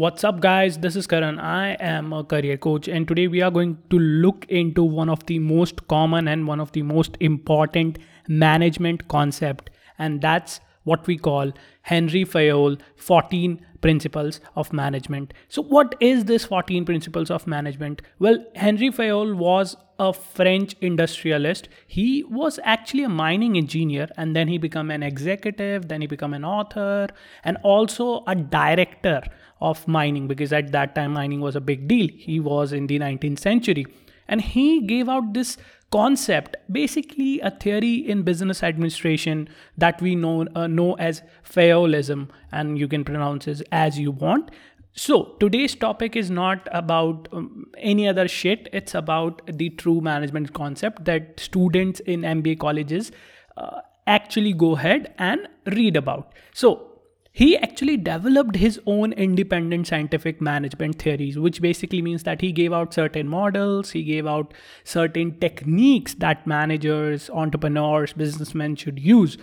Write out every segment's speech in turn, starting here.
What's up, guys? This is Karan. I am a career coach, and today we are going to look into one of the most common and one of the most important management concept, and that's what we call Henry Fayol 14 principles of management. So, what is this 14 principles of management? Well, Henry Fayol was a French industrialist. He was actually a mining engineer and then he became an executive, then he became an author and also a director of mining because at that time mining was a big deal. He was in the 19th century. And he gave out this concept basically a theory in business administration that we know uh, know as fayolism and you can pronounce it as you want. So today's topic is not about um, any other shit. It's about the true management concept that students in mba colleges uh, actually go ahead and read about. So he actually developed his own independent scientific management theories, which basically means that he gave out certain models, he gave out certain techniques that managers, entrepreneurs, businessmen should use.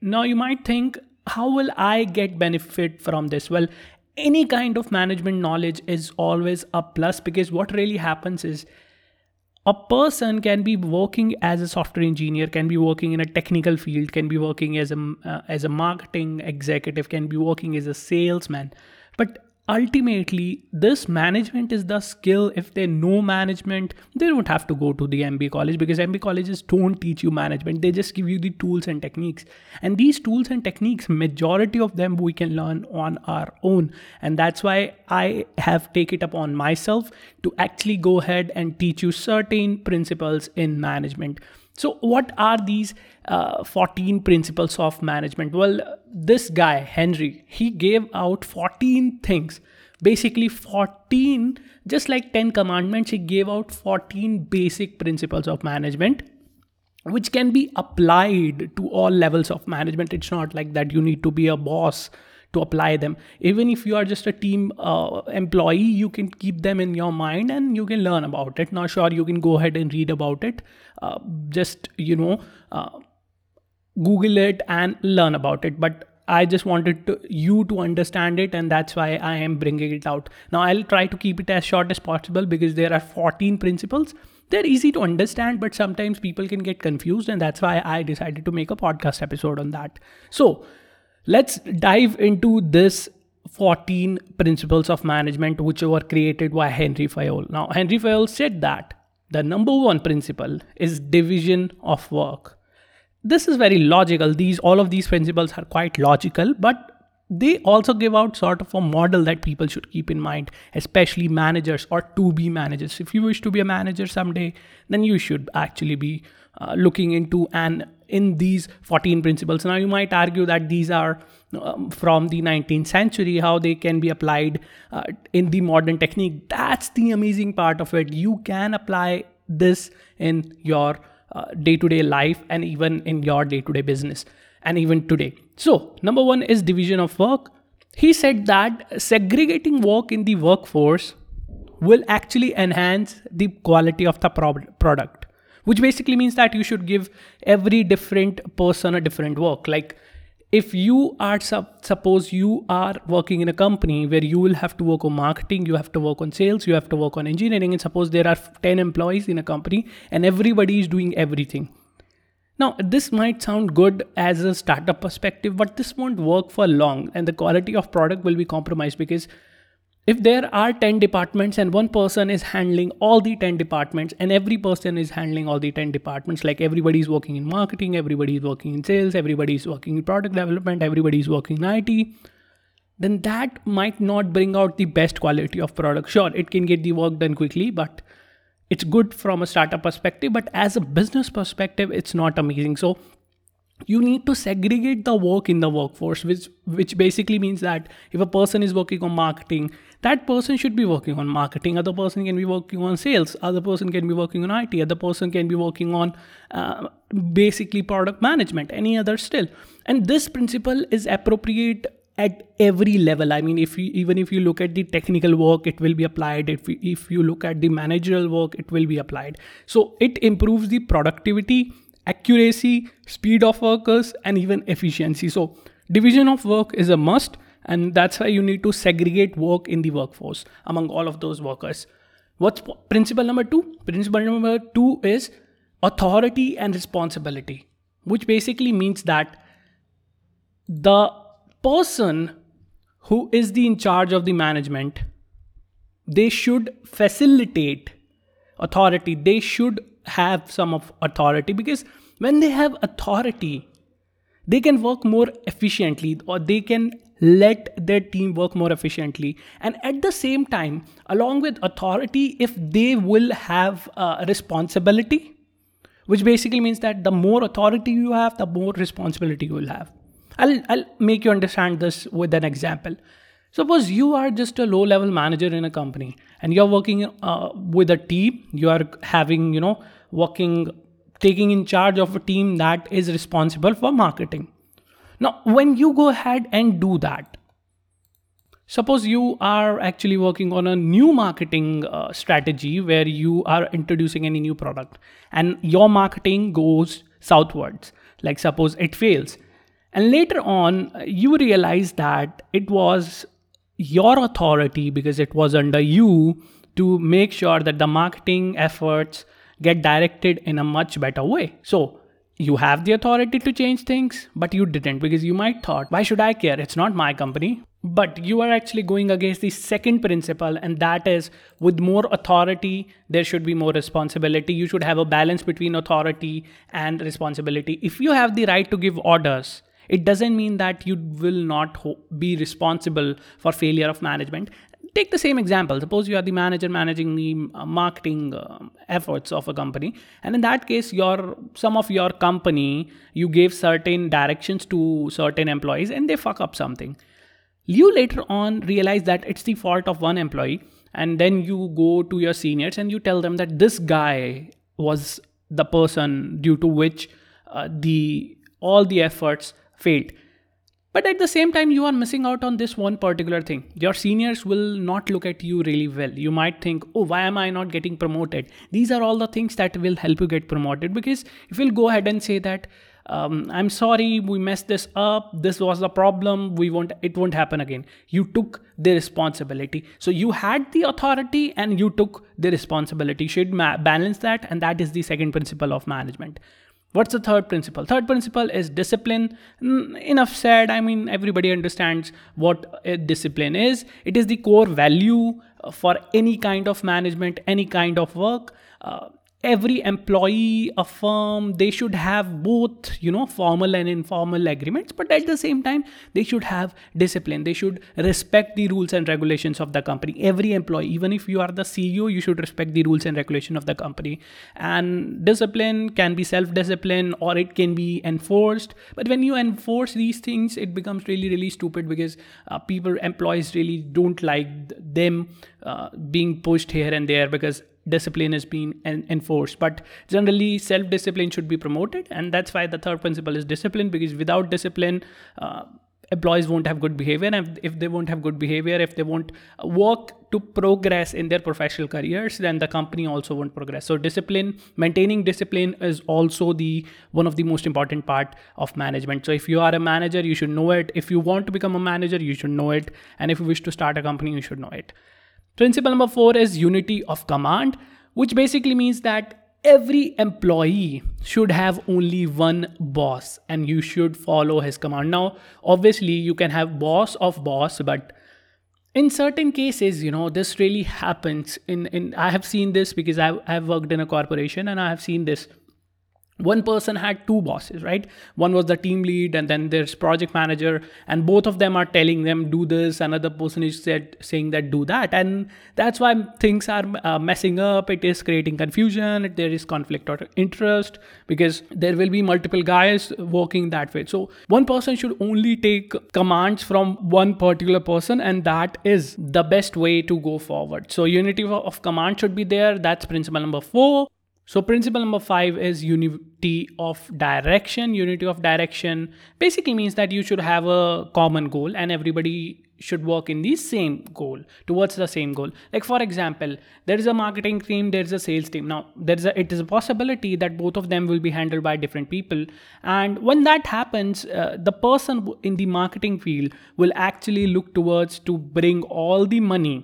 Now, you might think, how will I get benefit from this? Well, any kind of management knowledge is always a plus because what really happens is a person can be working as a software engineer can be working in a technical field can be working as a uh, as a marketing executive can be working as a salesman. But ultimately this management is the skill. If they know management they don't have to go to the mba college because mba colleges don't teach you management. They just give you the tools and techniques. And these tools and techniques majority of them we can learn on our own. And that's why i have taken it upon myself to actually go ahead and teach you certain principles in management so, what are these uh, 14 principles of management? Well, this guy, Henry, he gave out 14 things. Basically, 14, just like 10 commandments, he gave out 14 basic principles of management which can be applied to all levels of management. It's not like that you need to be a boss to apply them even if you are just a team uh, employee you can keep them in your mind and you can learn about it not sure you can go ahead and read about it uh, just you know uh, google it and learn about it but I just wanted to, you to understand it, and that's why I am bringing it out. Now, I'll try to keep it as short as possible because there are 14 principles. They're easy to understand, but sometimes people can get confused, and that's why I decided to make a podcast episode on that. So, Let's dive into this 14 principles of management which were created by Henry Fayol. Now, Henry Fayol said that the number one principle is division of work. This is very logical. These all of these principles are quite logical, but they also give out sort of a model that people should keep in mind, especially managers or to be managers. If you wish to be a manager someday, then you should actually be uh, looking into and in these 14 principles. Now, you might argue that these are um, from the 19th century, how they can be applied uh, in the modern technique. That's the amazing part of it. You can apply this in your day to day life and even in your day to day business and even today. So, number one is division of work. He said that segregating work in the workforce will actually enhance the quality of the pro- product which basically means that you should give every different person a different work. Like if you are suppose you are working in a company where you will have to work on marketing you have to work on sales you have to work on engineering and suppose there are 10 employees in a company and everybody is doing everything. Now this might sound good as a startup perspective but this won't work for long and the quality of product will be compromised because if there are 10 departments and one person is handling all the 10 departments and every person is handling all the 10 departments like everybody is working in marketing everybody is working in sales everybody is working in product development everybody is working in IT then that might not bring out the best quality of product. Sure it can get the work done quickly but it's good from a startup perspective but as a business perspective it's not amazing. So you need to segregate the work in the workforce which which basically means that if a person is working on marketing that person should be working on marketing. Other person can be working on sales. Other person can be working on it other person can be working on uh, basically product management any other still. And this principle is appropriate at every level. I mean if you even if you look at the technical work it will be applied. If if you look at the managerial work it will be applied. So it improves the productivity accuracy speed of workers and even efficiency so division of work is a must And that's why you need to segregate work in the workforce among all of those workers. What's principle number two? Principle number two is authority and responsibility, which basically means that the person who is the in charge of the management they should facilitate authority they should have some of authority because when they have authority they can work more efficiently or they can let their team work more efficiently. And at the same time along with authority if they will have a responsibility which basically means that the more authority you have the more responsibility you will have. I'll, I'll make you understand this with an example. Suppose you are just a low level manager in a company and you're working uh, with a team. You are having you know working taking in charge of a team that is responsible for marketing now, when you go ahead and do that, suppose you are actually working on a new marketing uh, strategy where you are introducing any new product and your marketing goes southwards, like suppose it fails. And later on, you realize that it was your authority because it was under you to make sure that the marketing efforts get directed in a much better way. So, you have the authority to change things but you didn't because you might thought why should i care? It's not my company. But you are actually going against the second principle and that is with more authority there should be more responsibility. You should have a balance between authority and responsibility. If you have the right to give orders it doesn't mean that you will not be responsible for failure of management take the same example. Suppose you are the manager managing the uh, marketing uh, efforts of a company and in that case your some of your company you gave certain directions to certain employees and they fuck up something. You later on realize that it's the fault of one employee and then you go to your seniors and you tell them that this guy was the person due to which uh, the all the efforts failed but at the same time, you are missing out on this one particular thing. Your seniors will not look at you really well. You might think, oh, why am I not getting promoted? These are all the things that will help you get promoted. Because if you'll go ahead and say that, um, I'm sorry, we messed this up. This was the problem. We won't. It won't happen again. You took the responsibility. So you had the authority and you took the responsibility. should ma- balance that, and that is the second principle of management. What's the third principle? Third principle is discipline. Enough said. I mean, everybody understands what discipline is. It is the core value uh, for any kind of management, any kind of work. Uh, every employee a firm they should have both you know formal and informal agreements but at the same time they should have discipline. They should respect the rules and regulations of the company. Every employee even if you are the ceo you should respect the rules and regulation of the company. And discipline can be self discipline or it can be enforced. But when you enforce these things it becomes really really stupid because uh, people employees really don't like them uh, being pushed here and there because discipline is being en- enforced. But generally self discipline should be promoted and that's why the third principle is discipline because without discipline uh, employees won't have good behavior. And if they won't have good behavior if they won't work to progress in their professional careers then the company also won't progress. So discipline maintaining discipline is also the one of the most important part of management. So if you are a manager you should know it. If you want to become a manager you should know it. And if you wish to start a company you should know it Principle number four is unity of command, which basically means that every employee should have only one boss and you should follow his command. Now, obviously, you can have boss of boss, but in certain cases you know this really happens in in i have seen this because i've, I've worked in a corporation and i have seen this one person had two bosses right? One was the team lead and then there's project manager and both of them are telling them do this. Another person is said saying that do that. And that's why things are uh, messing up. It is creating confusion. There is conflict of interest because there will be multiple guys working that way. So one person should only take commands from one particular person and that is the best way to go forward. So unity of command should be there. That's principle number 4 so principle number five is unity of direction. Unity of direction basically means that you should have a common goal and everybody should work in the same goal towards the same goal. Like for example there is a marketing team there is a sales team. Now there is a it is a possibility that both of them will be handled by different people. And when that happens uh, the person in the marketing field will actually look towards to bring all the money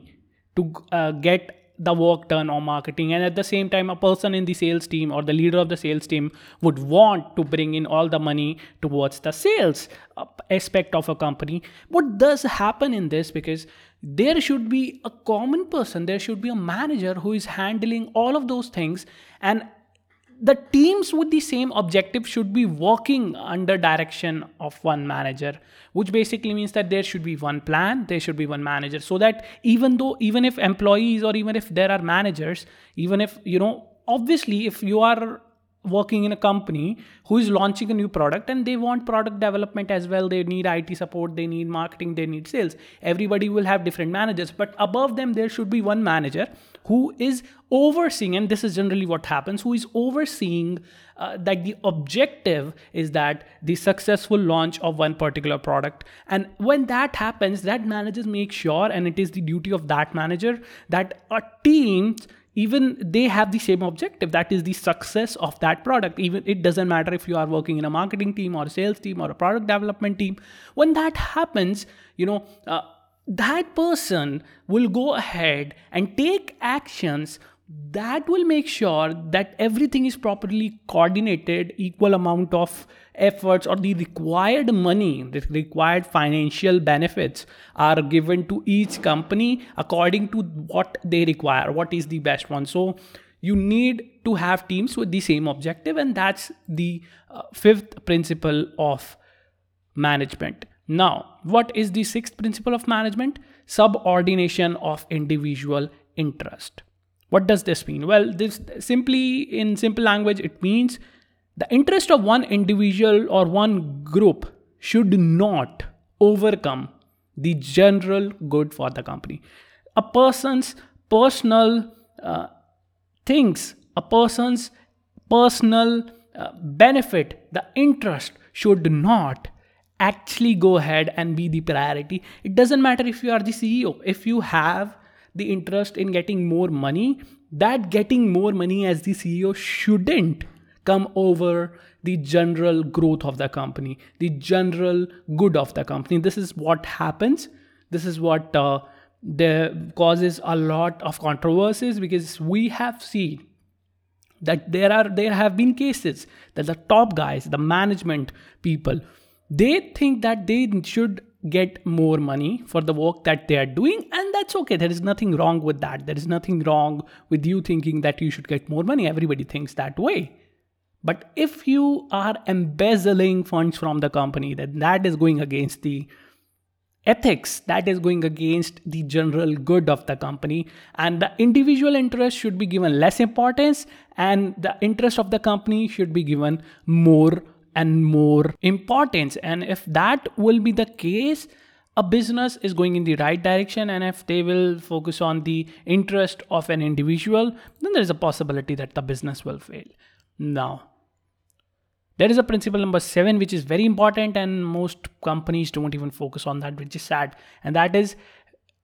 to uh, get the work done on marketing. And at the same time a person in the sales team or the leader of the sales team would want to bring in all the money towards the sales uh, aspect of a company. What does happen in this? Because there should be a common person there should be a manager who is handling all of those things. And the teams with the same objective should be working under direction of one manager which basically means that there should be one plan there should be one manager so that even though even if employees or even if there are managers even if you know obviously if you are working in a company who is launching a new product and they want product development as well. They need IT support they need marketing they need sales. Everybody will have different managers but above them there should be one manager who is overseeing and this is generally what happens who is overseeing uh, that the objective is that the successful launch of one particular product. And when that happens that manager makes sure and it is the duty of that manager that a team even they have the same objective that is the success of that product. Even it doesn't matter if you are working in a marketing team or a sales team or a product development team. When that happens you know uh, that person will go ahead and take actions that will make sure that everything is properly coordinated equal amount of efforts or the required money the required financial benefits are given to each company according to what they require what is the best one. So you need to have teams with the same objective and that's the uh, fifth principle of management. Now what is the sixth principle of management? Subordination of individual interest what does this mean? Well, this simply in simple language, it means the interest of one individual or one group should not overcome the general good for the company. A person's personal uh, things, a person's personal uh, benefit, the interest should not actually go ahead and be the priority. It doesn't matter if you are the CEO, if you have the interest in getting more money, that getting more money as the CEO shouldn't come over the general growth of the company, the general good of the company. This is what happens. This is what uh, the causes a lot of controversies because we have seen that there are there have been cases that the top guys, the management people, they think that they should get more money for the work that they are doing and that's okay. There is nothing wrong with that. There is nothing wrong with you thinking that you should get more money. Everybody thinks that way. But if you are embezzling funds from the company then that is going against the ethics. That is going against the general good of the company. And the individual interest should be given less importance and the interest of the company should be given more and more importance. And if that will be the case, a business is going in the right direction. And if they will focus on the interest of an individual then there is a possibility that the business will fail. Now there is a principle number 7 which is very important and most companies don't even focus on that which is sad. And that is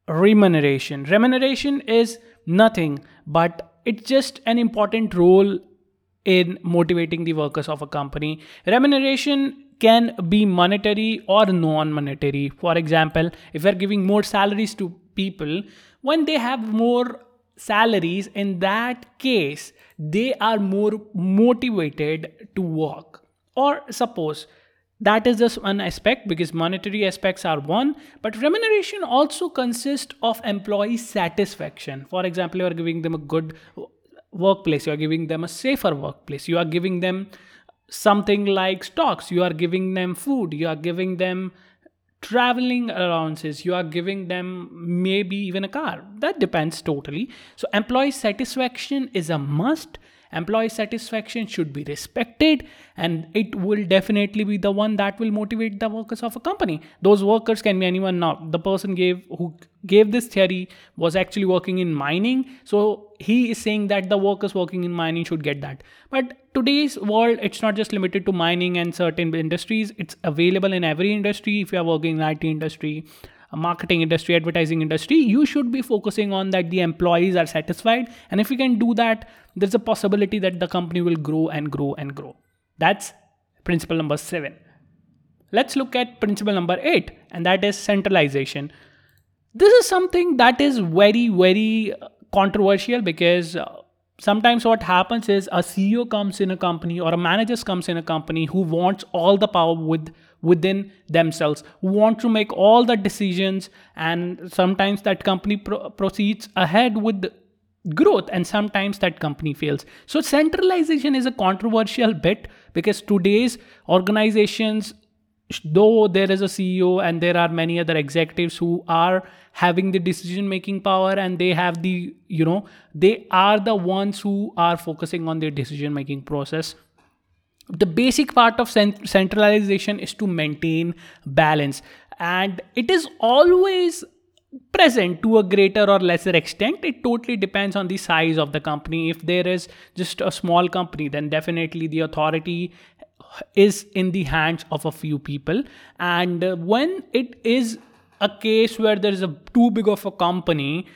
remuneration. Remuneration is nothing but it's just an important role in motivating the workers of a company. Remuneration can be monetary or non monetary. For example, if we're giving more salaries to people, when they have more salaries, in that case, they are more motivated to work. Or suppose that is just one aspect because monetary aspects are one, but remuneration also consists of employee satisfaction. For example, you are giving them a good workplace you are giving them a safer workplace. You are giving them something like stocks. You are giving them food. You are giving them traveling allowances. You are giving them maybe even a car. That depends totally. So employee satisfaction is a must employee satisfaction should be respected and it will definitely be the one that will motivate the workers of a company. Those workers can be anyone. Now the person gave who gave this theory was actually working in mining. So he is saying that the workers working in mining should get that. But today's world it's not just limited to mining and certain industries. It's available in every industry. If you are working in IT industry marketing industry advertising industry you should be focusing on that the employees are satisfied. And if you can do that there's a possibility that the company will grow and grow and grow. That's principle number 7 let's look at principle number 8 and that is centralization. This is something that is very very controversial because uh, sometimes what happens is a ceo comes in a company or a manager comes in a company who wants all the power with within themselves who want to make all the decisions and sometimes that company pro- proceeds ahead with growth and sometimes that company fails. So centralization is a controversial bit because today's organizations though there is a ceo and there are many other executives who are having the decision making power and they have the you know they are the ones who are focusing on their decision making process. The basic part of centralization is to maintain balance. And it is always present to a greater or lesser extent. It totally depends on the size of the company. If there is just a small company then definitely the authority is in the hands of a few people. And when it is a case where there is a too big of a company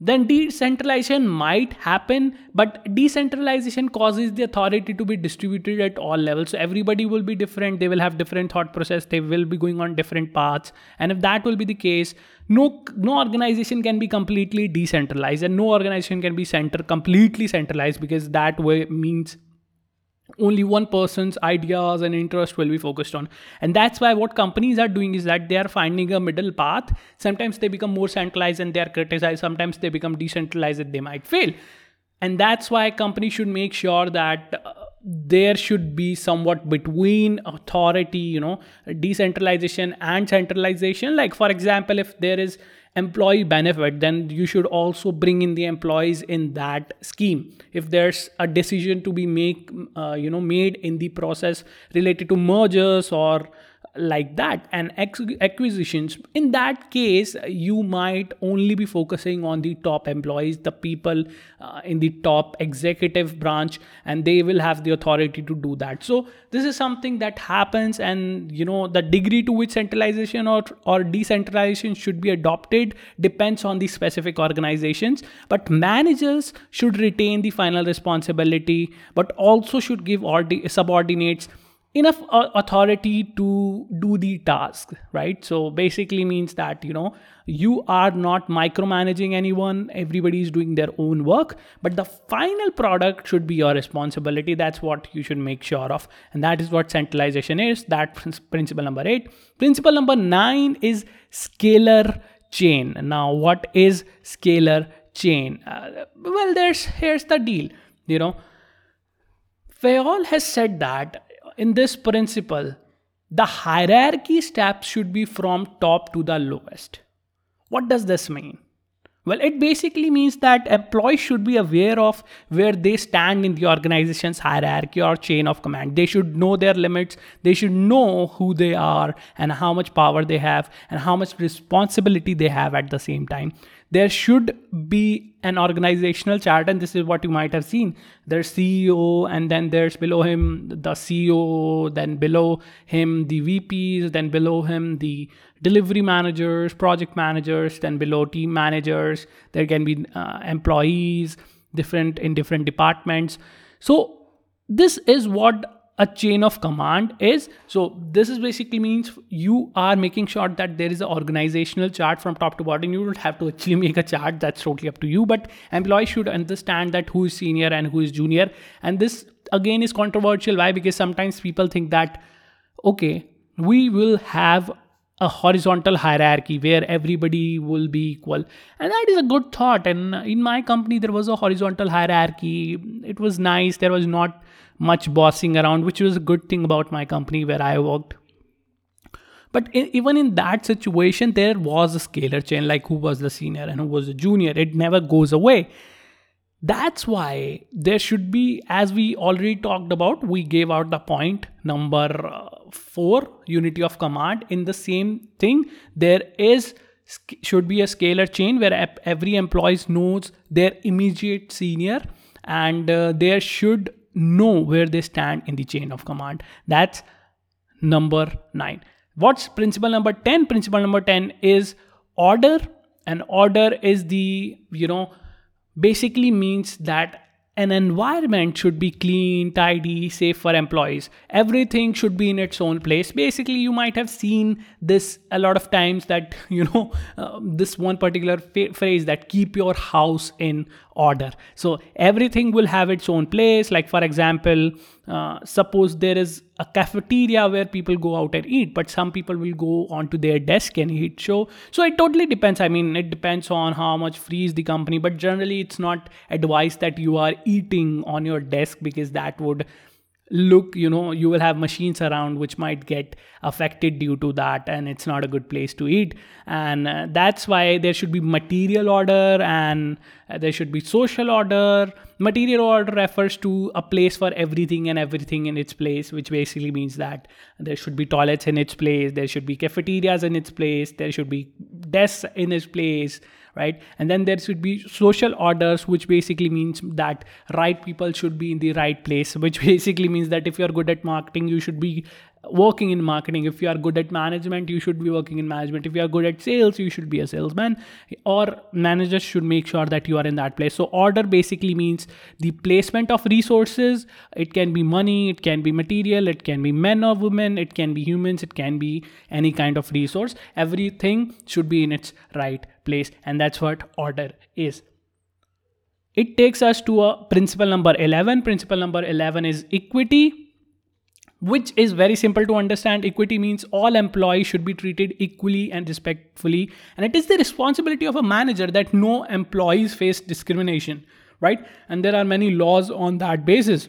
then decentralization might happen but decentralization causes the authority to be distributed at all levels. So everybody will be different. They will have different thought process. They will be going on different paths. And if that will be the case no no organization can be completely decentralized and no organization can be center completely centralized because that way means only one person's ideas and interest will be focused on. And that's why what companies are doing is that they are finding a middle path. Sometimes they become more centralized and they are criticized. Sometimes they become decentralized and they might fail. And that's why companies should make sure that uh, there should be somewhat between authority you know decentralization and centralization. Like for example if there is employee benefit then you should also bring in the employees in that scheme. If there's a decision to be make uh, you know made in the process related to mergers or like that. And acquisitions in that case you might only be focusing on the top employees the people uh, in the top executive branch and they will have the authority to do that. So this is something that happens and you know the degree to which centralization or or decentralization should be adopted depends on the specific organizations. But managers should retain the final responsibility but also should give all the subordinates enough authority to do the task right? So basically means that you know you are not micromanaging anyone. Everybody is doing their own work. But the final product should be your responsibility. That's what you should make sure of. And that is what centralization is. That principle number 8 principle number 9 is scalar chain. Now what is scalar chain? Uh, well there's here's the deal. You know Fayol has said that in this principle, the hierarchy steps should be from top to the lowest. What does this mean? Well, it basically means that employees should be aware of where they stand in the organization's hierarchy or chain of command. They should know their limits, they should know who they are and how much power they have and how much responsibility they have at the same time there should be an organizational chart and this is what you might have seen. There's ceo and then there's below him the ceo then below him the vps then below him the delivery managers project managers then below team managers. There can be uh, employees different in different departments. So this is what a chain of command is. So this is basically means you are making sure that there is an organizational chart from top to bottom. You don't have to actually make a chart. That's totally up to you. But employees should understand that who is senior and who is junior. And this again is controversial. Why? Because sometimes people think that okay we will have a horizontal hierarchy where everybody will be equal. And that is a good thought. And in my company there was a horizontal hierarchy. It was nice. There was not much bossing around, which was a good thing about my company where I worked. But in, even in that situation, there was a scalar chain, like who was the senior and who was the junior. It never goes away. That's why there should be, as we already talked about, we gave out the point number uh, four, unity of command. In the same thing, there is should be a scalar chain where every employee knows their immediate senior and uh, there should know where they stand in the chain of command. That's number nine. what's principle number 10 principle number 10 is order and order is the you know basically means that an environment should be clean, tidy, safe for employees. Everything should be in its own place. Basically, you might have seen this a lot of times that, you know, uh, this one particular phrase that keep your house in order. So everything will have its own place. Like, for example, uh, suppose there is a cafeteria where people go out and eat, but some people will go onto their desk and eat. So, so it totally depends. I mean, it depends on how much frees the company, but generally, it's not advised that you are eating on your desk because that would look you know you will have machines around which might get affected due to that and it's not a good place to eat. And uh, that's why there should be material order and uh, there should be social order. Material order refers to a place for everything and everything in its place which basically means that there should be toilets in its place there should be cafeterias in its place there should be desks in its place right? And then there should be social orders which basically means that right people should be in the right place which basically means that if you're good at marketing you should be working in marketing if you are good at management you should be working in management. If you are good at sales you should be a salesman. Or managers should make sure that you are in that place. So order basically means the placement of resources. It can be money it can be material it can be men or women it can be humans it can be any kind of resource. Everything should be in its right place and that's what order is. It takes us to a principle number 11 principle number 11 is equity which is very simple to understand. Equity means all employees should be treated equally and respectfully. And it is the responsibility of a manager that no employees face discrimination, right? And there are many laws on that basis.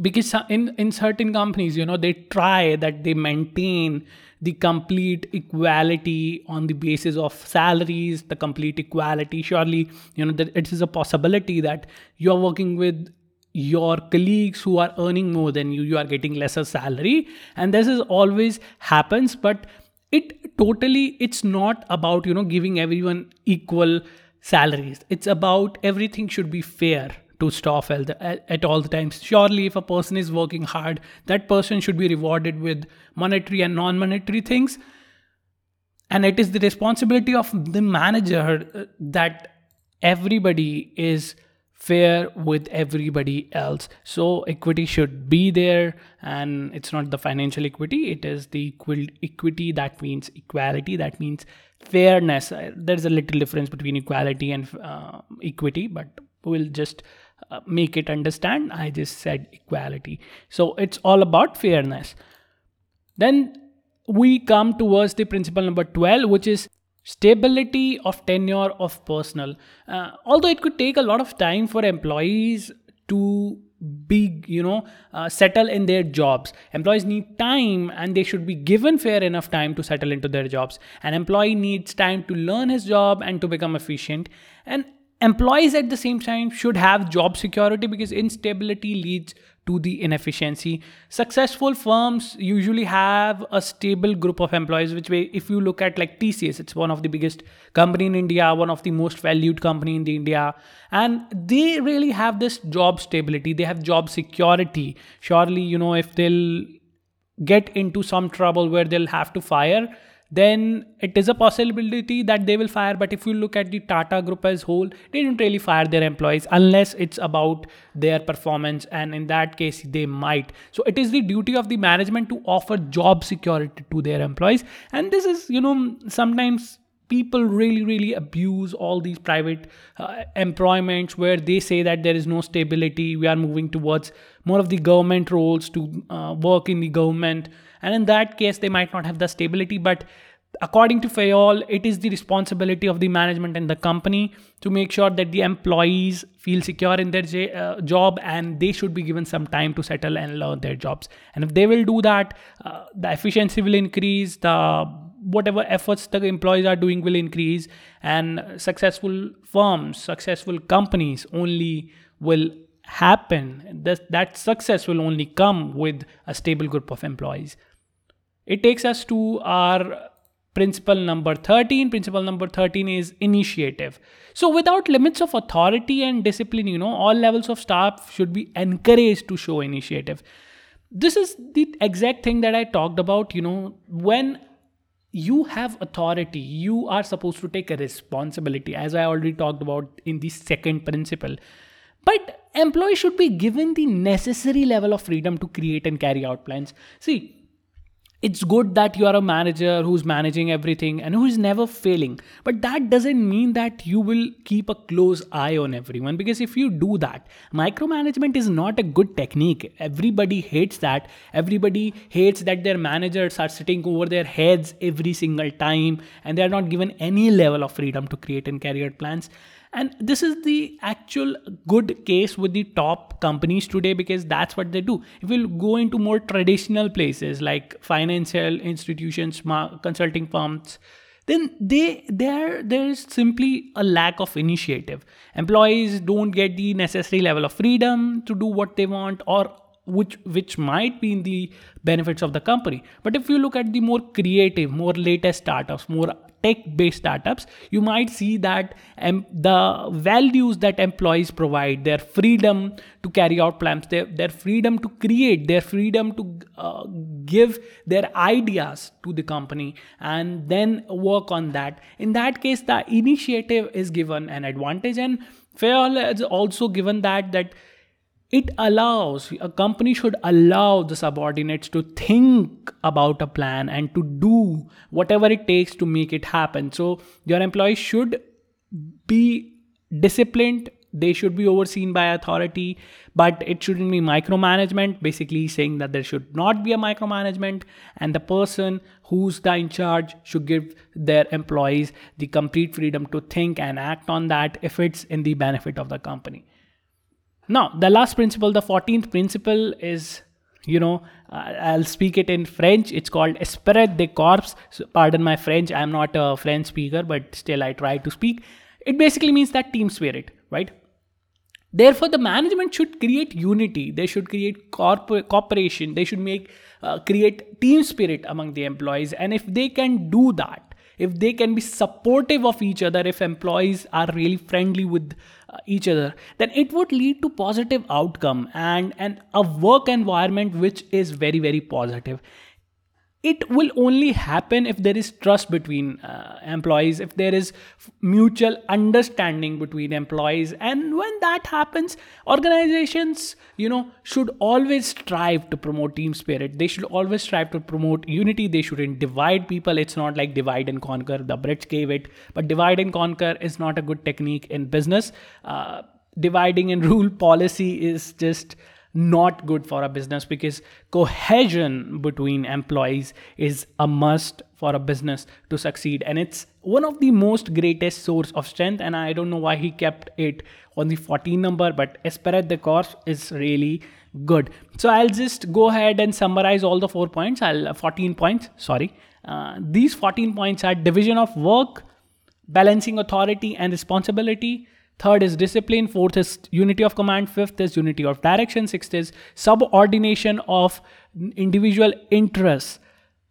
Because in, in certain companies, you know, they try that they maintain the complete equality on the basis of salaries, the complete equality. Surely, you know, that it is a possibility that you're working with your colleagues who are earning more than you you are getting lesser salary. And this is always happens but it totally it's not about you know giving everyone equal salaries. It's about everything should be fair to staff at, all the times. Surely if a person is working hard that person should be rewarded with monetary and non-monetary things. And it is the responsibility of the manager uh, that everybody is fair with everybody else. So equity should be there and it's not the financial equity it is the equal equity that means equality that means fairness. Uh, there's a little difference between equality and uh, equity but we'll just uh, make it understand. I just said equality. So it's all about fairness. Then we come towards the principle number 12 which is stability of tenure of personnel uh, although it could take a lot of time for employees to be you know uh, settle in their jobs. Employees need time and they should be given fair enough time to settle into their jobs. An employee needs time to learn his job and to become efficient. And employees at the same time should have job security because instability leads to the inefficiency. Successful firms usually have a stable group of employees, which way if you look at like TCS, it's one of the biggest company in India, one of the most valued company in the India, and they really have this job stability. They have job security. Surely, you know, if they'll get into some trouble where they'll have to fire then it is a possibility that they will fire. But if you look at the Tata group as whole, they didn't really fire their employees unless it's about their performance. And in that case, they might. So it is the duty of the management to offer job security to their employees. And this is, you know, sometimes people really really abuse all these private uh, employments where they say that there is no stability we are moving towards more of the government roles to uh, work in the government and in that case they might not have the stability but according to Fayol, it is the responsibility of the management and the company to make sure that the employees feel secure in their j- uh, job and they should be given some time to settle and learn their jobs. And if they will do that, uh, the efficiency will increase, the whatever efforts the employees are doing will increase, and successful firms, successful companies only will happen. That, that success will only come with a stable group of employees. It takes us to our principle number 13. Principle number 13 is initiative. So, without limits of authority and discipline, you know, all levels of staff should be encouraged to show initiative. this is the exact thing that I talked about. You know, when you have authority, you are supposed to take a responsibility, as I already talked about in the second principle. But employees should be given the necessary level of freedom to create and carry out plans. See, it's good that you are a manager who's managing everything and who is never failing. But that doesn't mean that you will keep a close eye on everyone because if you do that micromanagement is not a good technique. Everybody hates that. Everybody hates that their managers are sitting over their heads every single time and they are not given any level of freedom to create and carry out plans and this is the actual good case with the top companies today because that's what they do. If you go into more traditional places like financial institutions, consulting firms, then they there there is simply a lack of initiative. Employees don't get the necessary level of freedom to do what they want or which which might be in the benefits of the company but if you look at the more creative more latest startups more tech based startups you might see that um, the values that employees provide their freedom to carry out plans their, their freedom to create their freedom to uh, give their ideas to the company and then work on that. In that case the initiative is given an advantage and fair is also given that that it allows a company should allow the subordinates to think about a plan and to do whatever it takes to make it happen. So your employees should be disciplined they should be overseen by authority but it shouldn't be micromanagement basically saying that there should not be a micromanagement and the person who's the in charge should give their employees the complete freedom to think and act on that if it's in the benefit of the company now, the last principle, the 14th principle is, you know, I'll speak it in French. It's called Esprit de Corps. So, pardon my French, I'm not a French speaker, but still I try to speak. It basically means that team spirit, right? Therefore, the management should create unity. They should create corp- cooperation. They should make uh, create team spirit among the employees. And if they can do that, if they can be supportive of each other if employees are really friendly with uh, each other then it would lead to positive outcome and and a work environment which is very very positive it will only happen if there is trust between uh, employees if there is mutual understanding between employees. And when that happens organizations you know should always strive to promote team spirit. They should always strive to promote unity. They shouldn't divide people. It's not like divide and conquer the brits gave it. But divide and conquer is not a good technique in business. Uh, dividing and rule policy is just not good for a business because cohesion between employees is a must for a business to succeed. And it's one of the most greatest source of strength. And i don't know why he kept it on the 14 number but Esprit de Corps is really good. So i'll just go ahead and summarize all the four points. I'll 14 points sorry. Uh, these 14 points are division of work balancing authority and responsibility Third is discipline. Fourth is unity of command. Fifth is unity of direction. Sixth is subordination of individual interests.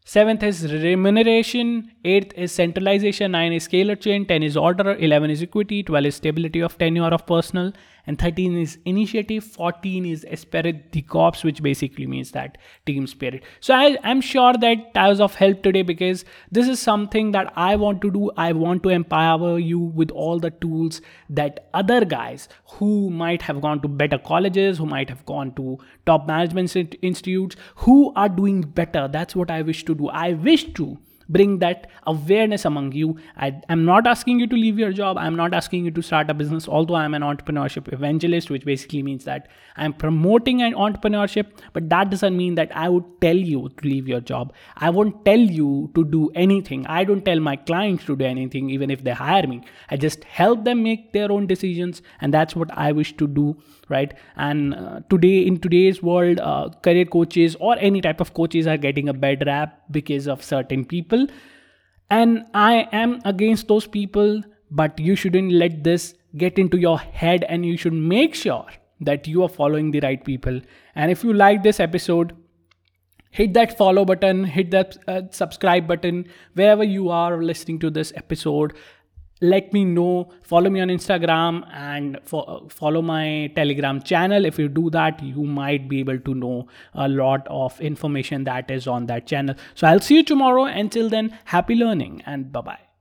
Seventh is remuneration. Eighth is centralization. Nine is scalar chain. Ten is order. Eleven is equity. Twelve is stability of tenure of personnel and 13 is initiative 14 is esprit de corps which basically means that team spirit so I, i'm sure that I was of help today because this is something that i want to do i want to empower you with all the tools that other guys who might have gone to better colleges who might have gone to top management institutes who are doing better that's what i wish to do. I wish to bring that awareness among you. I, am not asking you to leave your job. I'm not asking you to start a business although i'm an entrepreneurship evangelist which basically means that i'm promoting an entrepreneurship but that doesn't mean that i would tell you to leave your job. I won't tell you to do anything. I don't tell my clients to do anything even if they hire me. I just help them make their own decisions and that's what i wish to do right? And uh, today in today's world uh, career coaches or any type of coaches are getting a bad rap because of certain people. And i am against those people but you shouldn't let this get into your head and you should make sure that you are following the right people. And if you like this episode hit that follow button hit that uh, subscribe button wherever you are listening to this episode let me know. Follow me on instagram and fo- follow my telegram channel. If you do that you might be able to know a lot of information that is on that channel. So i'll see you tomorrow. Until then happy learning and bye bye